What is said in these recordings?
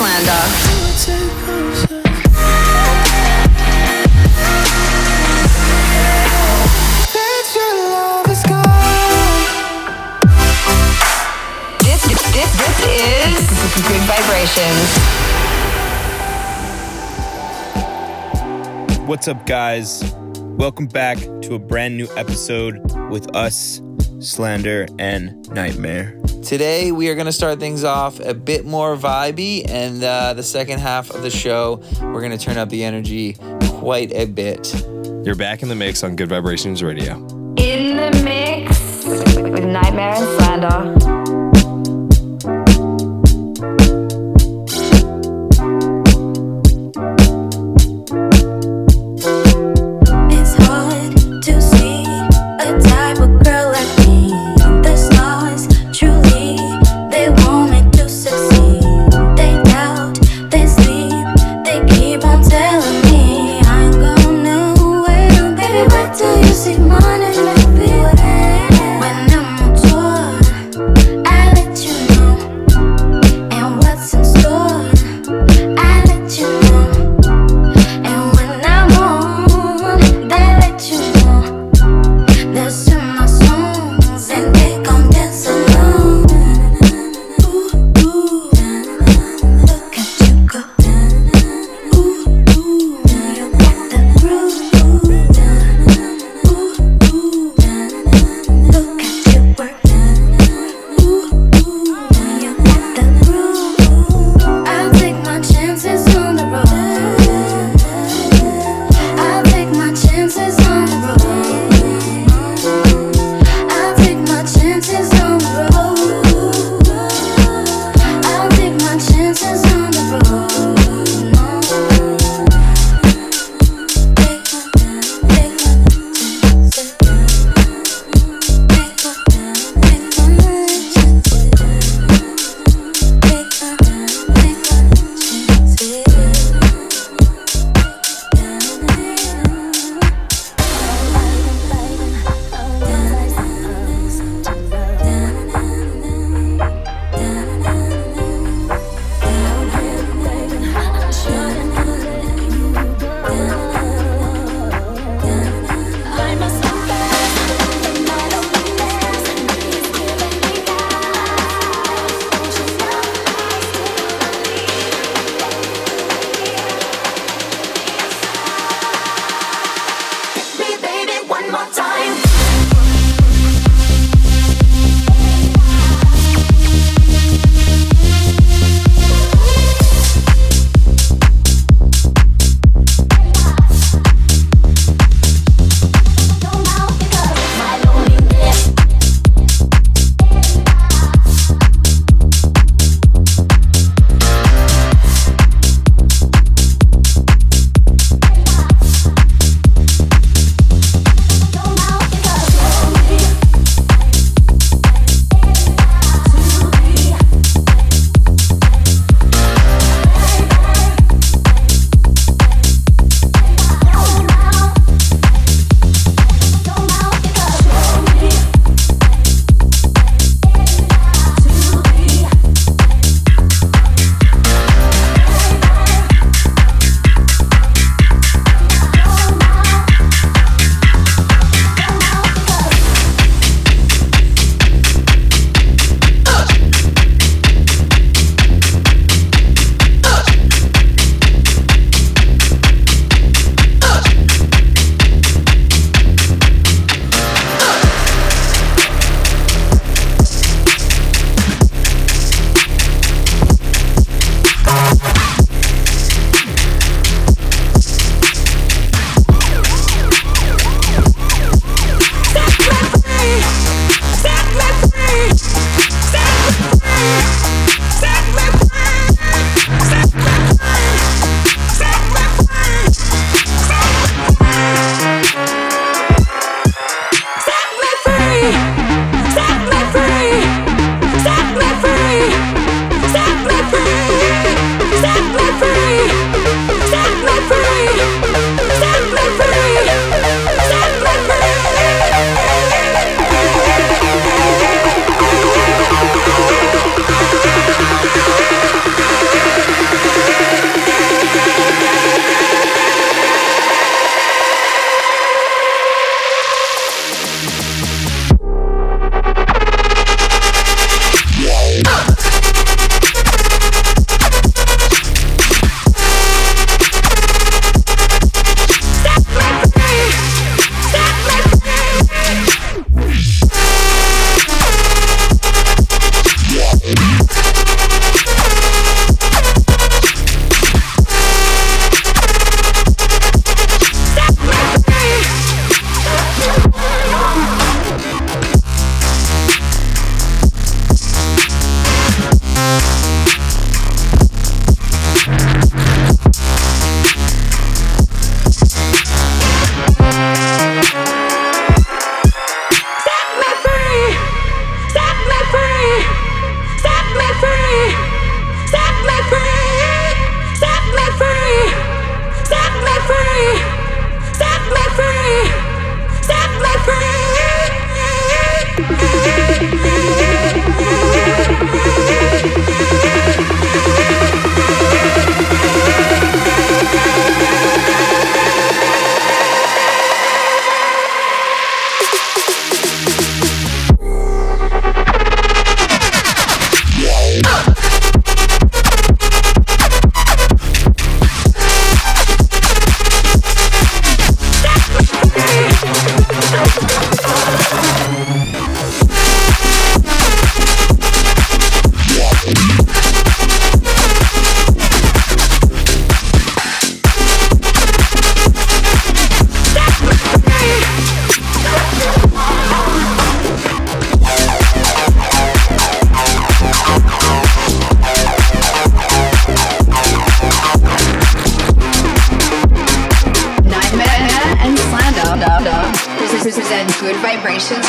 Slander. Is Gud Vibrations. What's up, guys? Welcome back to a brand new episode with us, Slander and NGHTMRE. Today, we are going to start things off a bit more vibey, and uh, the second half of the show, we're going to turn up the energy quite a bit. You're back in the mix on Gud Vibrations Radio. In the mix with NGHTMRE and Slander.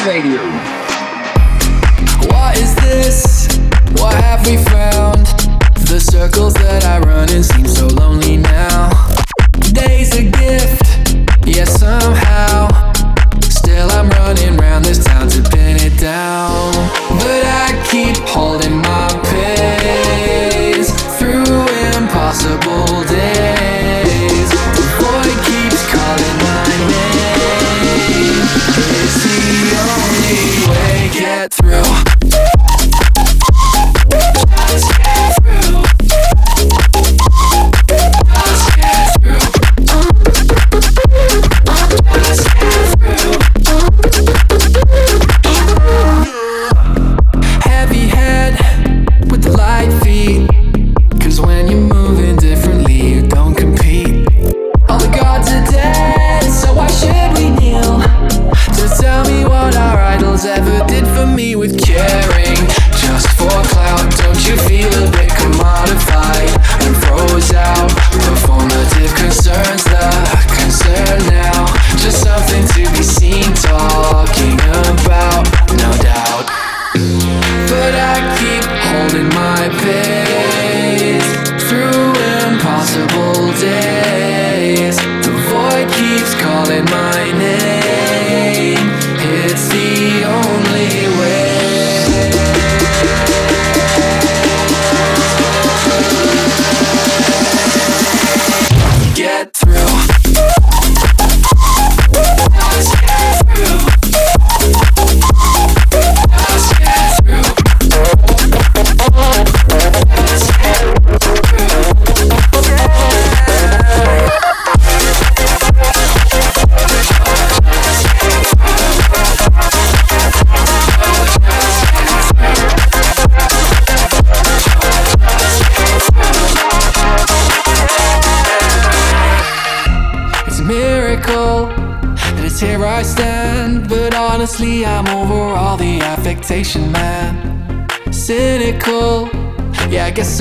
Radio.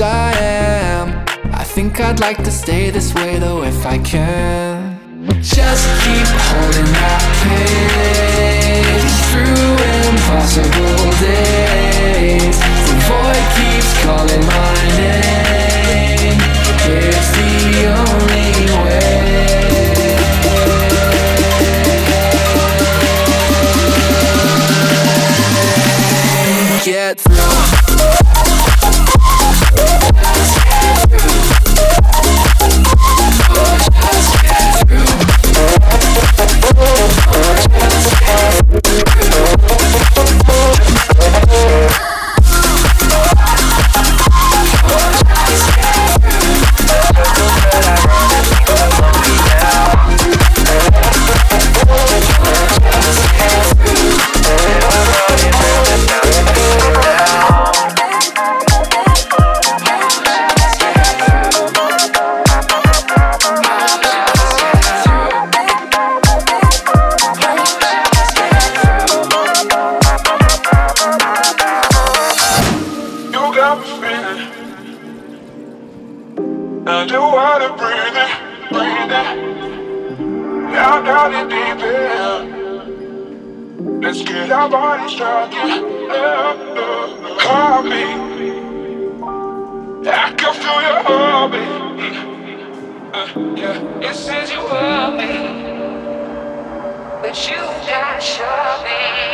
I am. I think I'd like to stay this way though if I can. Just keep holding that pain through impossible days. The void keeps calling my name. It's the only way. body's to Call me. I can feel your heartbeat. Uh, yeah, it says you love me, but you just shove me.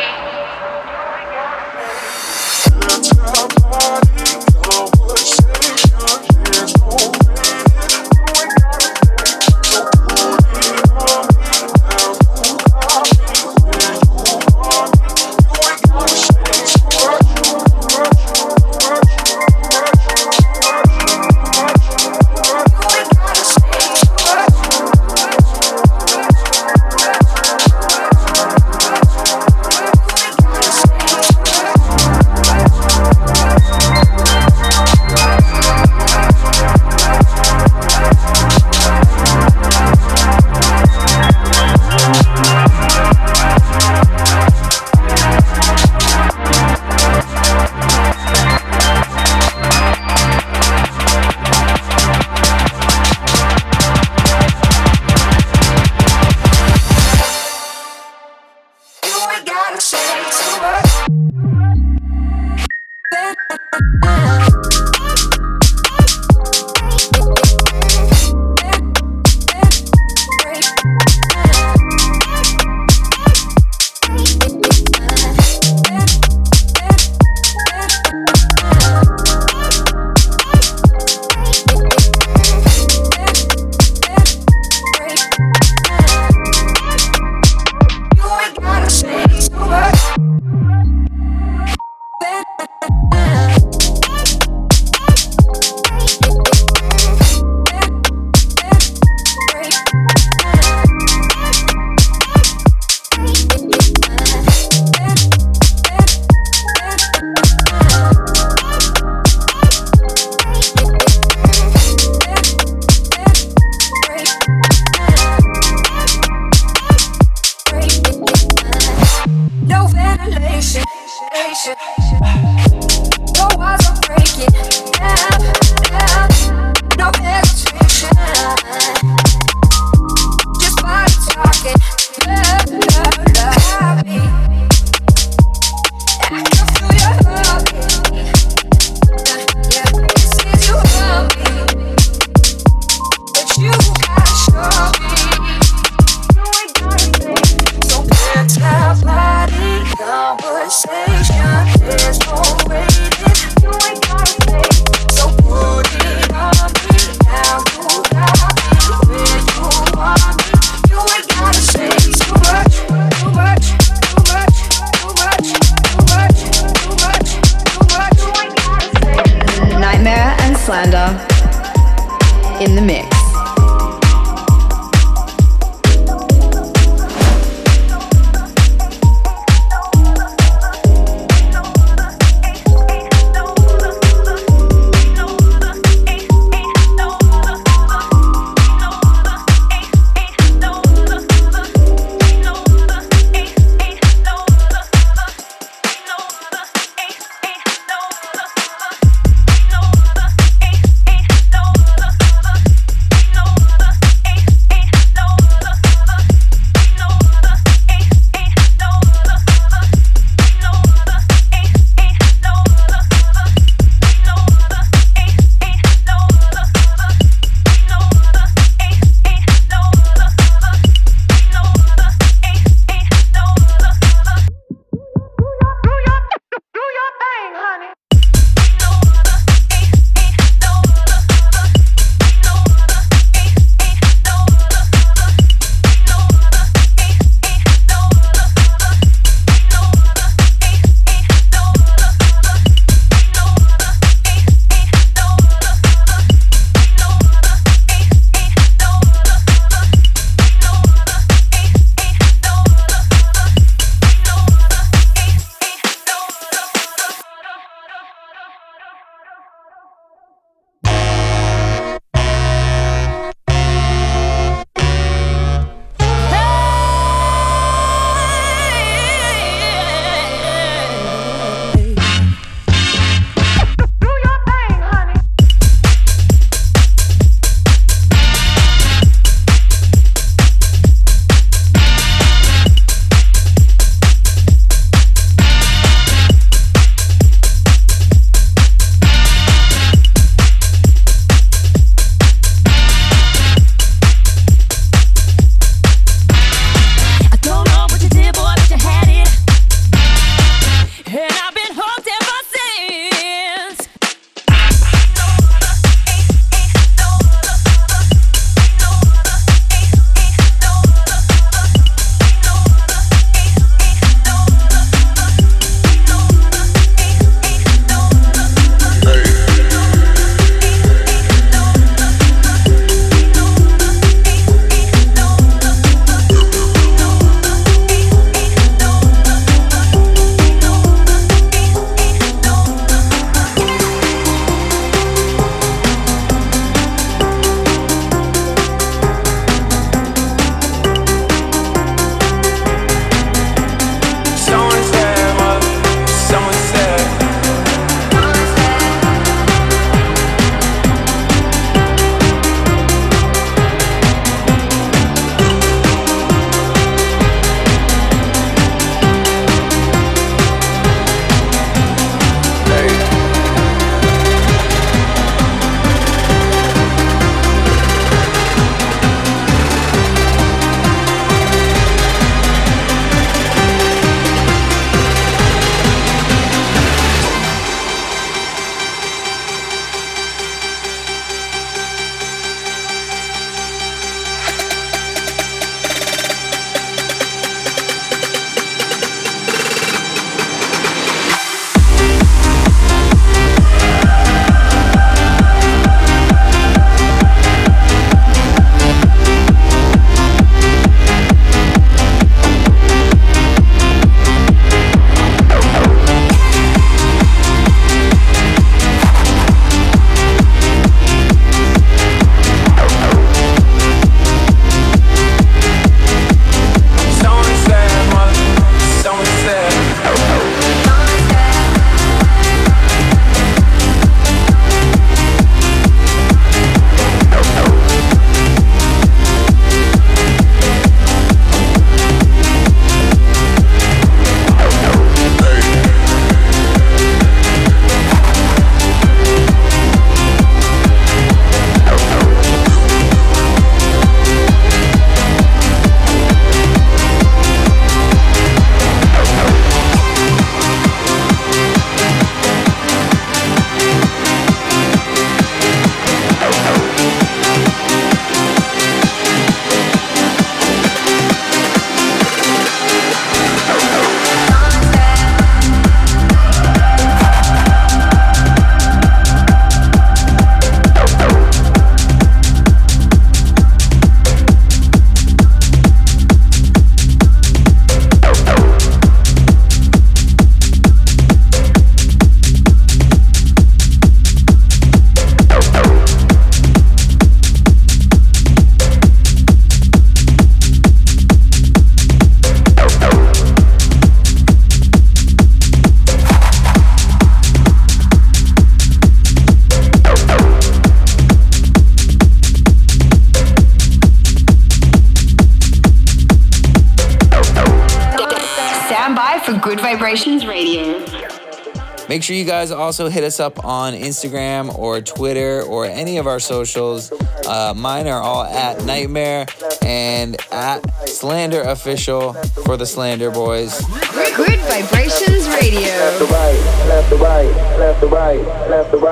sure you guys also hit us up on Instagram or Twitter or any of our socials. Uh, mine are all at NGHTMRE and at Slander Official for the Slander Boys. Gud Vibrations Radio. Left right, left right, left right, left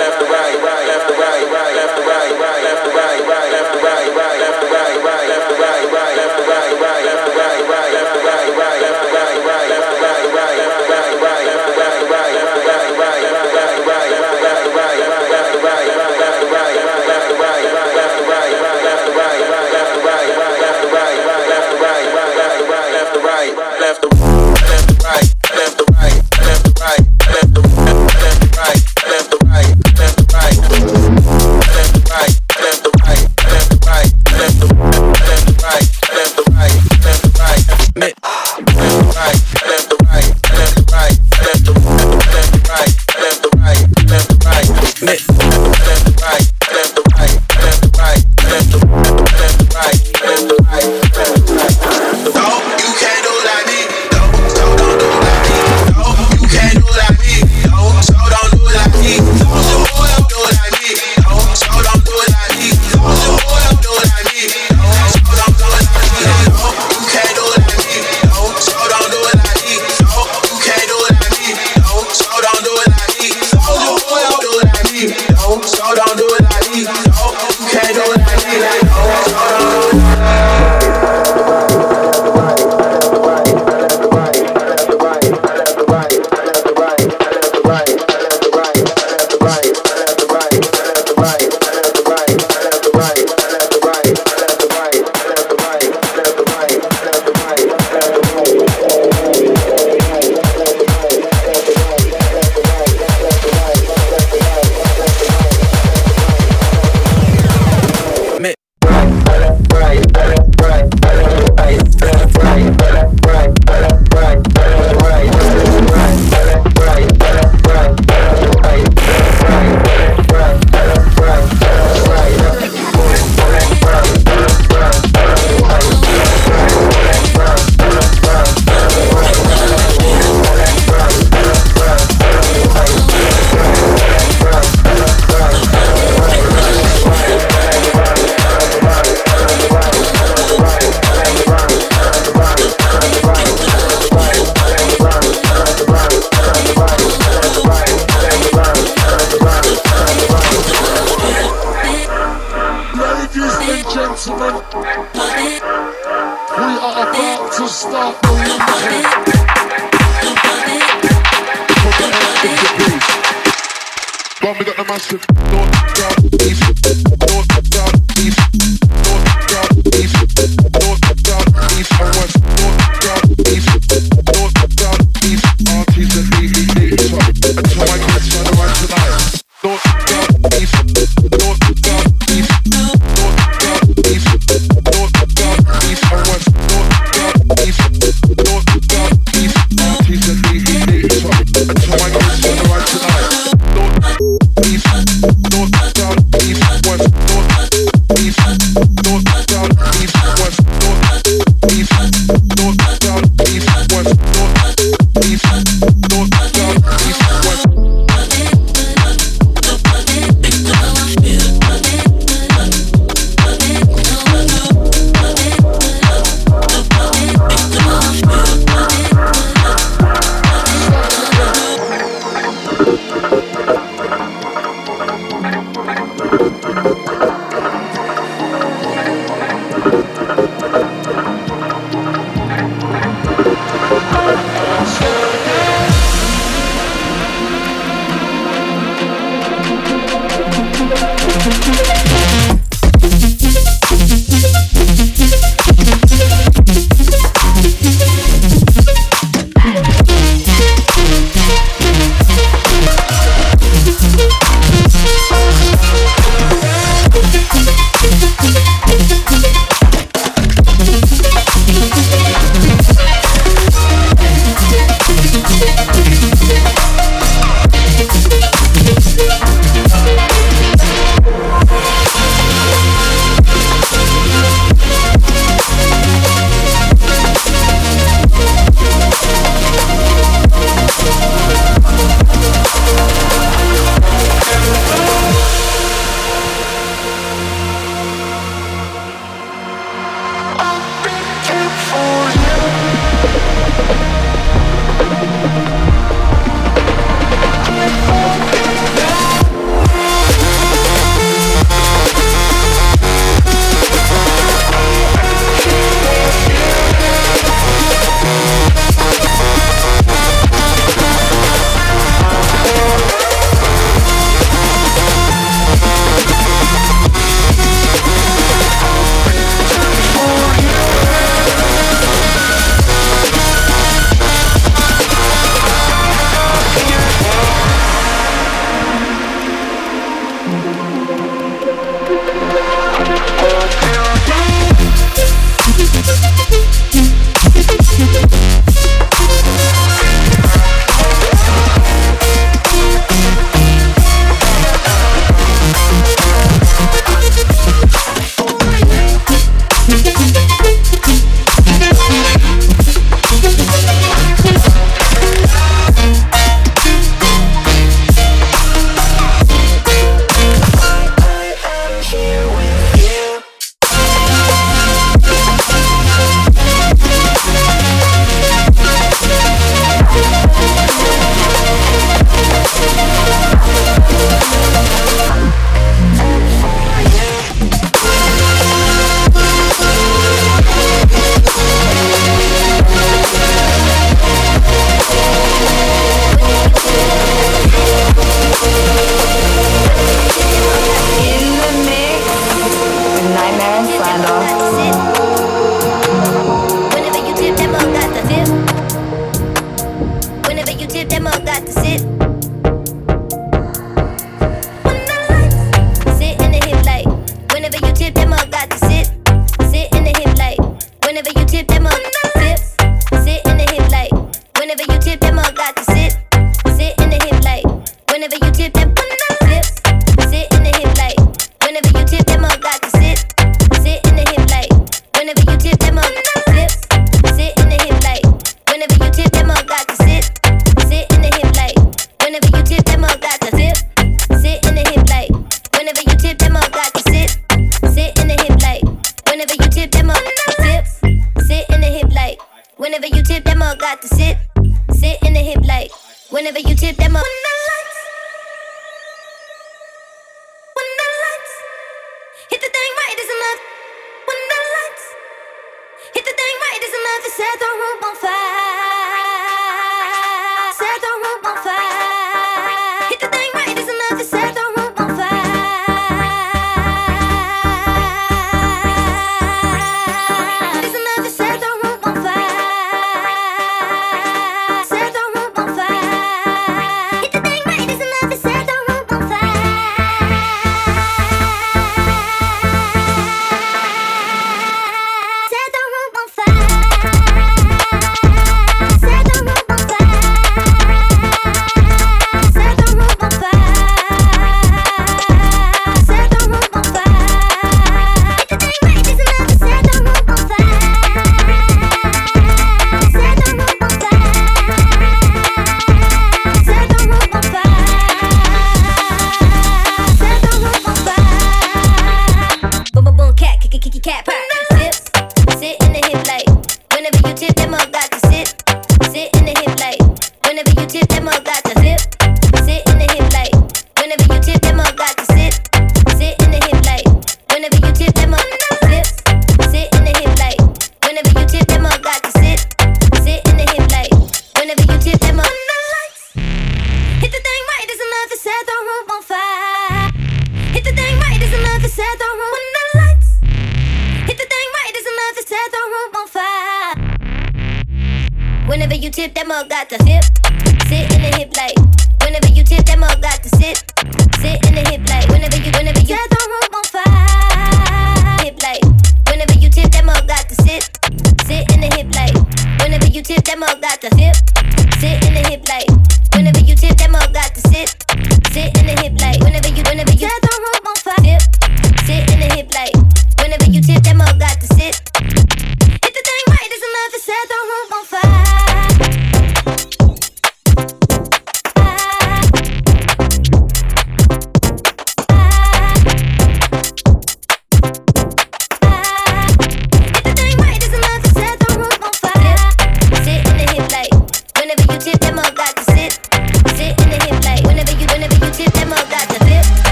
left, right, left, right. so I I got to sit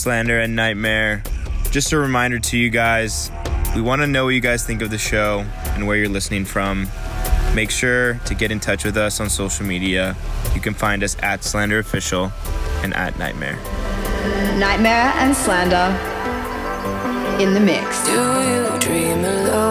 Slander and NGHTMRE. Just a reminder to you guys we want to know what you guys think of the show and where you're listening from. Make sure to get in touch with us on social media. You can find us at Slander Official and at NGHTMRE. NGHTMRE and Slander in the mix. Do you dream alone?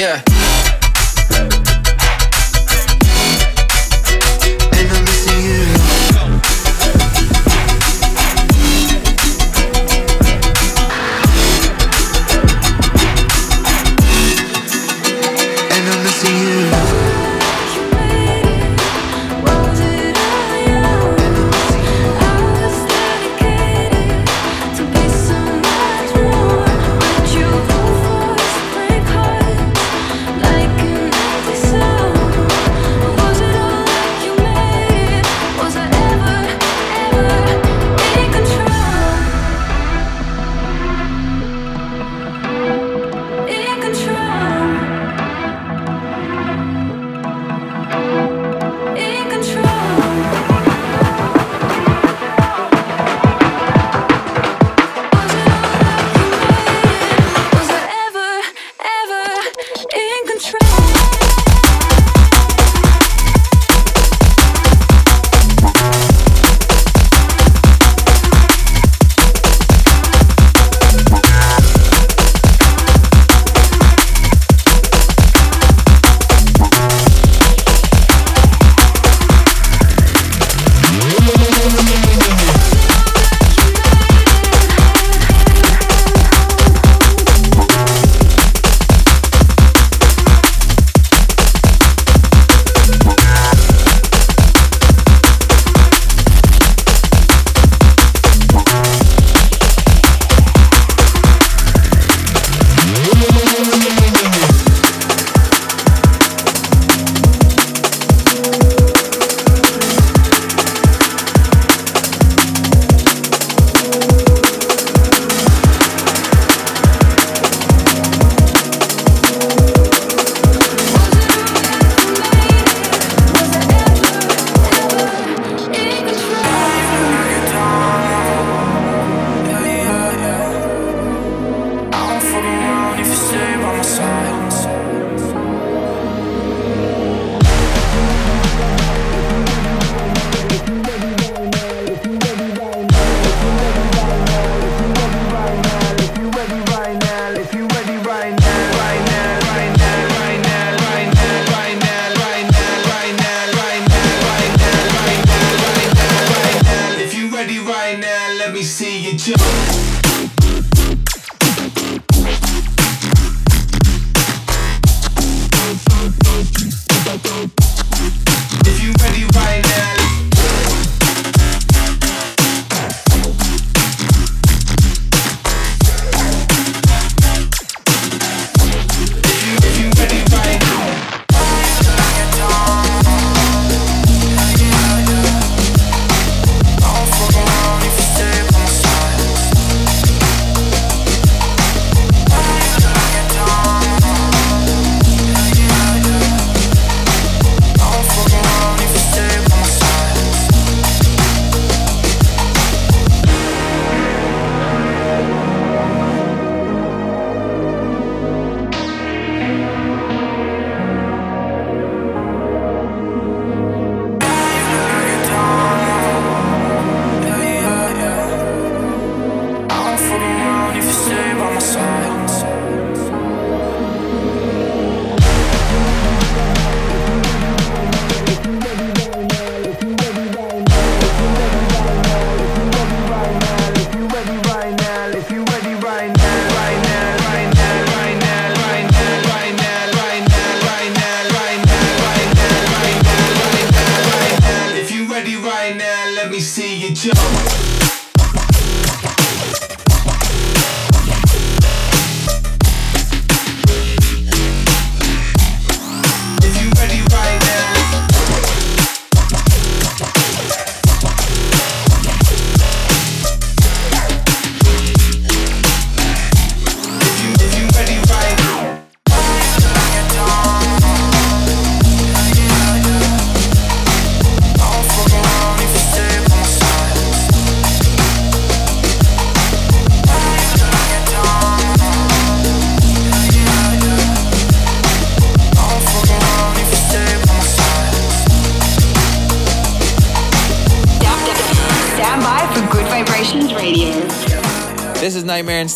Yeah.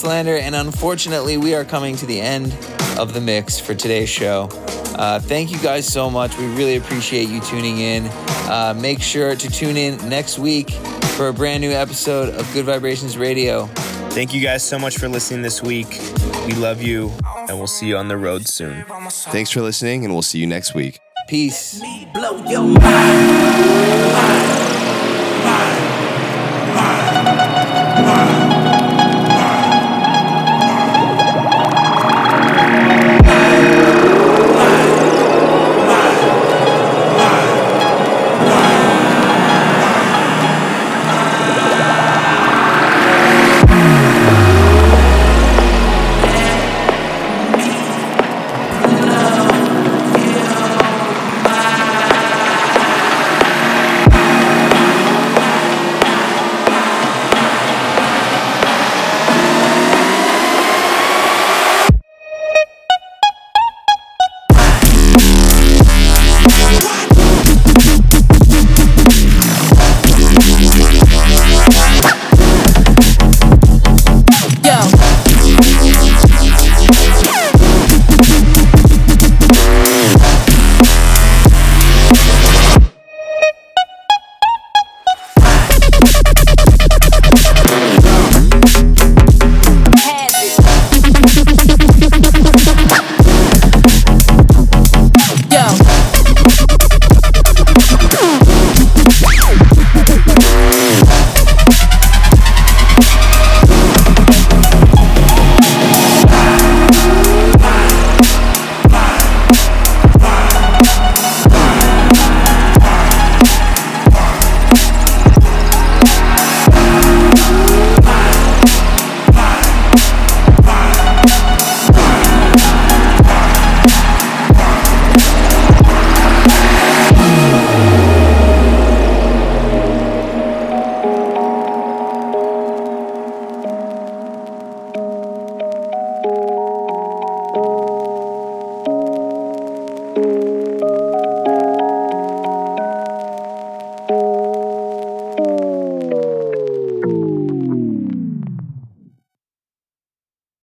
Slander, and unfortunately, we are coming to the end of the mix for today's show. Uh, thank you guys so much. We really appreciate you tuning in. Uh, make sure to tune in next week for a brand new episode of Gud Vibrations Radio. Thank you guys so much for listening this week. We love you, and we'll see you on the road soon. Thanks for listening, and we'll see you next week. Peace. Blow your mind.